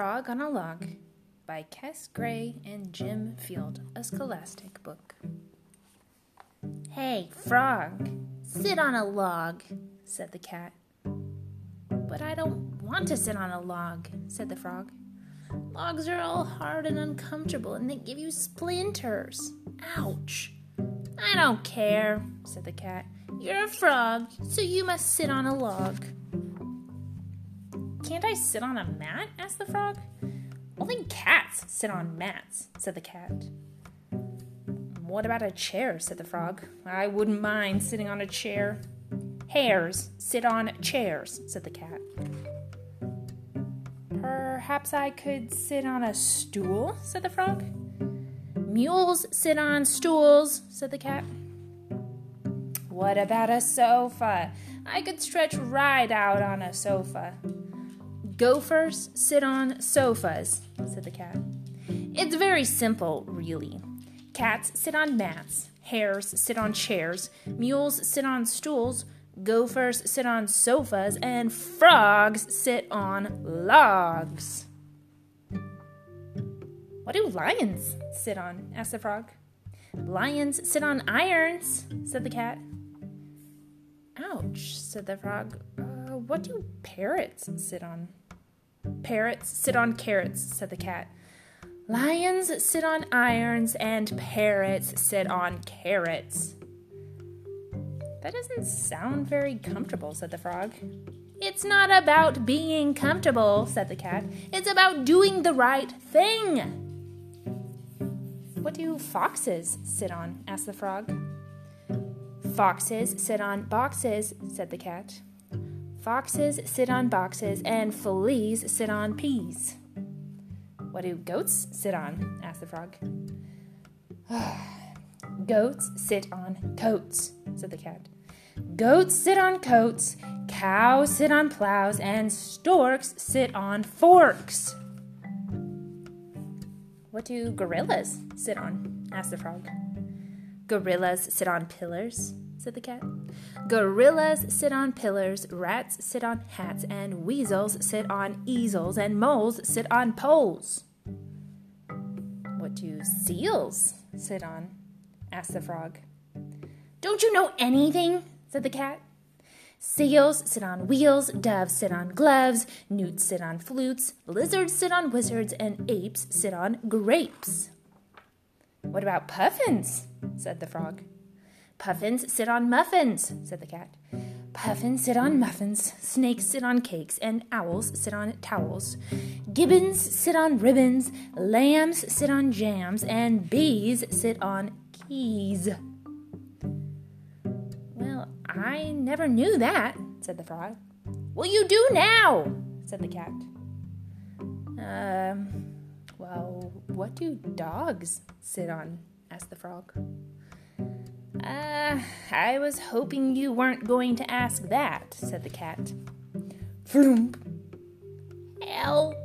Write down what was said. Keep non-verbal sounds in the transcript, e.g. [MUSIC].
Frog on a Log by Kes Gray and Jim Field, a scholastic book. Hey, Frog, sit on a log, said the cat. But I don't want to sit on a log, said the frog. Logs are all hard and uncomfortable and they give you splinters. Ouch. I don't care, said the cat. You're a frog, so you must sit on a log. Can't I sit on a mat? asked the frog. Only cats sit on mats, said the cat. What about a chair? said the frog. I wouldn't mind sitting on a chair. Hares sit on chairs, said the cat. Perhaps I could sit on a stool, said the frog. Mules sit on stools, said the cat. What about a sofa? I could stretch right out on a sofa. Gophers sit on sofas, said the cat. It's very simple, really. Cats sit on mats, hares sit on chairs, mules sit on stools, gophers sit on sofas, and frogs sit on logs. What do lions sit on? asked the frog. Lions sit on irons, said the cat. Ouch, said the frog. Uh, what do parrots sit on? Parrots sit on carrots, said the cat. Lions sit on irons and parrots sit on carrots. That doesn't sound very comfortable, said the frog. It's not about being comfortable, said the cat. It's about doing the right thing. What do foxes sit on? asked the frog. Foxes sit on boxes, said the cat. Foxes sit on boxes, and fleas sit on peas. What do goats sit on? asked the frog. [SIGHS] goats sit on coats, said the cat. Goats sit on coats, cows sit on plows, and storks sit on forks. What do gorillas sit on? asked the frog. Gorillas sit on pillars, said the cat. Gorillas sit on pillars, rats sit on hats, and weasels sit on easels, and moles sit on poles. What do seals sit on? asked the frog. Don't you know anything? said the cat. Seals sit on wheels, doves sit on gloves, newts sit on flutes, lizards sit on wizards, and apes sit on grapes. What about puffins? said the frog. Puffins sit on muffins, said the cat. Puffins sit on muffins, snakes sit on cakes, and owls sit on towels. Gibbons sit on ribbons, lambs sit on jams, and bees sit on keys. Well, I never knew that, said the frog. Well, you do now, said the cat. Um, well, what do dogs sit on? asked the frog. Uh, I was hoping you weren't going to ask that, said the cat. Floomp. Help!